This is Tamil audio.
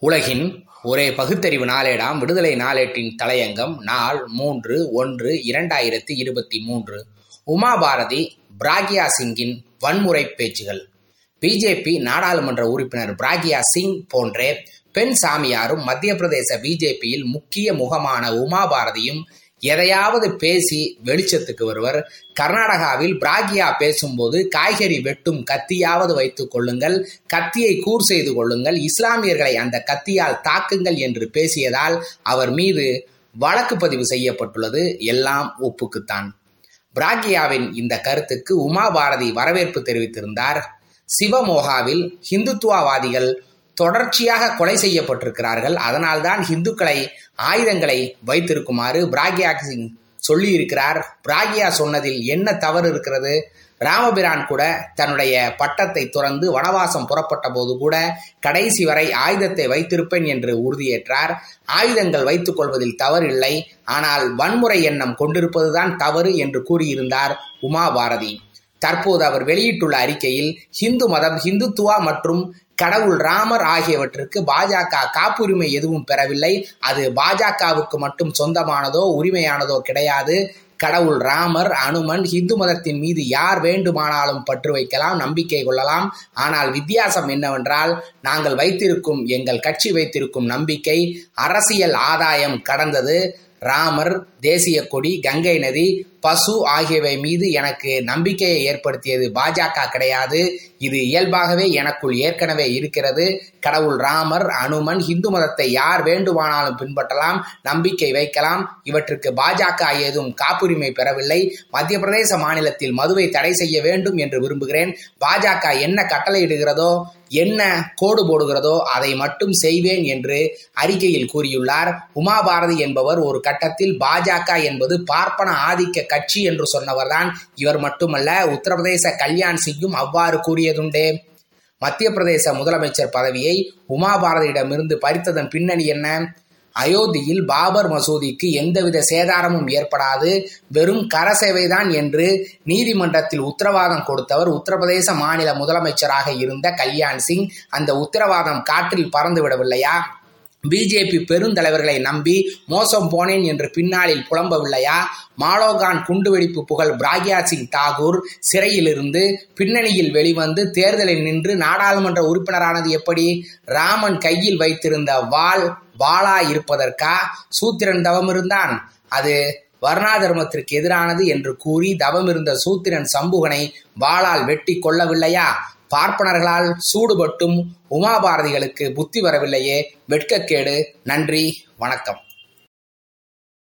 உலகின் ஒரே பகுத்தறிவு நாளேடாம் விடுதலை நாளேட்டின் தலையங்கம் நாள் மூன்று ஒன்று இரண்டாயிரத்தி இருபத்தி மூன்று. உமா பாரதி பிராக்யா சிங்கின் வன்முறை பேச்சுகள். பிஜேபி நாடாளுமன்ற உறுப்பினர் பிராக்யா சிங் போன்றே பெண் சாமியாரும் மத்திய பிரதேச பிஜேபியில் முக்கிய முகமான உமா பாரதியும் எதையாவது பேசி வெளிச்சத்துக்கு வருவர். கர்நாடகாவில் பிராகியா பேசும்போது காய்கறி வெட்டும் கத்தியாவது வைத்துக் கொள்ளுங்கள். கத்தியை கூர் செய்து கொள்ளுங்கள். இஸ்லாமியர்களை அந்த கத்தியால் தாக்குங்கள் என்று பேசியதால் அவர் மீது வழக்கு பதிவு செய்யப்பட்டுள்ளது. எல்லாம் ஒப்புக்குத்தான். பிராகியாவின் இந்த கருத்துக்கு உமா பாரதி வரவேற்பு தெரிவித்திருந்தார். சிவமோகாவில் ஹிந்துத்துவவாதிகள் தொடர்ச்சியாக கொலை செய்யப்பட்டிருக்கிறார்கள். அதனால்தான் இந்துக்களை ஆயுதங்களை வைத்திருக்குமாறு பிராக்யா சிங் சொல்லியிருக்கிறார். பிராக்யா சொன்னதில் என்ன தவறு இருக்கிறது? ராமபிரான் கூட தன்னுடைய பட்டத்தை துறந்து வனவாசம் புறப்பட்ட போது கூட கடைசி வரை ஆயுதத்தை வைத்திருப்பேன் என்று உறுதியேற்றார். ஆயுதங்கள் வைத்துக் கொள்வதில் தவறில்லை ஆனால் வன்முறை எண்ணம் கொண்டிருப்பதுதான் தவறு என்று கூறியிருந்தார் உமா பாரதி தற்போது அவர் வெளியிட்டுள்ள அறிக்கையில் ஹிந்து மதம் ஹிந்துத்துவா மற்றும் கடவுள் ராமர் ஆகியவற்றிற்கு பாஜக காப்புரிமை எதுவும் பெறவில்லை. அது பாஜகவுக்கு மட்டும் சொந்தமானதோ உரிமையானதோ கிடையாது. கடவுள் ராமர் அனுமன் இந்து மதத்தின் மீது யார் வேண்டுமானாலும் பற்று வைக்கலாம் நம்பிக்கை கொள்ளலாம். ஆனால் வித்தியாசம் என்னவென்றால் நாங்கள் வைத்திருக்கும் எங்கள் கட்சி வைத்திருக்கும் நம்பிக்கை அரசியல் ஆதாயம் கடந்தது. ராமர் தேசிய கொடி கங்கை நதி பசு ஆகியவை மீது எனக்கு நம்பிக்கையை ஏற்படுத்தியது பாஜக கிடையாது. இது இயல்பாகவே எனக்குள் ஏற்கனவே இருக்கிறது. கடவுள் ராமர் அனுமன் இந்து மதத்தை யார் வேண்டுமானாலும் பின்பற்றலாம் நம்பிக்கை வைக்கலாம். இவற்றுக்கு பாஜக ஏதும் காப்புரிமை பெறவில்லை. மத்திய பிரதேச மாநிலத்தில் மதுவை தடை செய்ய வேண்டும் என்று விரும்புகிறேன். பாஜக என்ன கட்டளையிடுகிறதோ என்ன கோடு போடுகிறதோ அதை மட்டும் செய்வேன் என்று அறிக்கையில் கூறியுள்ளார். உமா பாரதி என்பவர் ஒரு கட்டத்தில் பாஜக என்பது பார்ப்பன ஆதிக்க கட்சி என்று சொன்னவர்தான் இவர் மட்டுமல்ல. உத்தரப்பிரதேச கல்யாண் சிங்கும் அவ்வாறு கூறியதுண்டு. மத்திய பிரதேச முதலமைச்சர் பதவியை உமா பாரதியிடமிருந்து பறித்ததன் பின்னணி என்ன? அயோத்தியில் பாபர் மசூதிக்கு எந்தவித சேதாரமும் ஏற்படாது. வெறும் கரசேவைதான் என்று நீதிமன்றத்தில் உத்தரவாதம் கொடுத்தவர் உத்தரப்பிரதேச மாநில முதலமைச்சராக இருந்த கல்யாண் சிங். அந்த உத்தரவாதம் காற்றில் பறந்து விடவில்லையா பிஜேபி பெருந்தலைவர்களை நம்பி மோசம் போனேன் என்று பின்னாளில் புலம்பவில்லையா? மாலோகான் குண்டுவெடிப்பு புகழ் பிராக்யா சிங் தாகூர் சிறையிலிருந்து பின்னணியில் வெளிவந்து தேர்தலில் நின்று நாடாளுமன்ற உறுப்பினரானது எப்படி? ராமன் கையில் வைத்திருந்த வாள் வாளா இருப்பதற்கா? சூத்திரன் தவம் இருந்தான். அது வர்ணாதர்மத்திற்கு எதிரானது என்று கூறி தவம் இருந்த சூத்திரன் சம்புகனை வாளால் வெட்டி கொள்ளவில்லையா? பார்ப்பனர்களால் சூடுபட்டும் உமாபாரதிகளுக்கு புத்தி வரவில்லையே. வெட்கக்கேடு. நன்றி. வணக்கம்.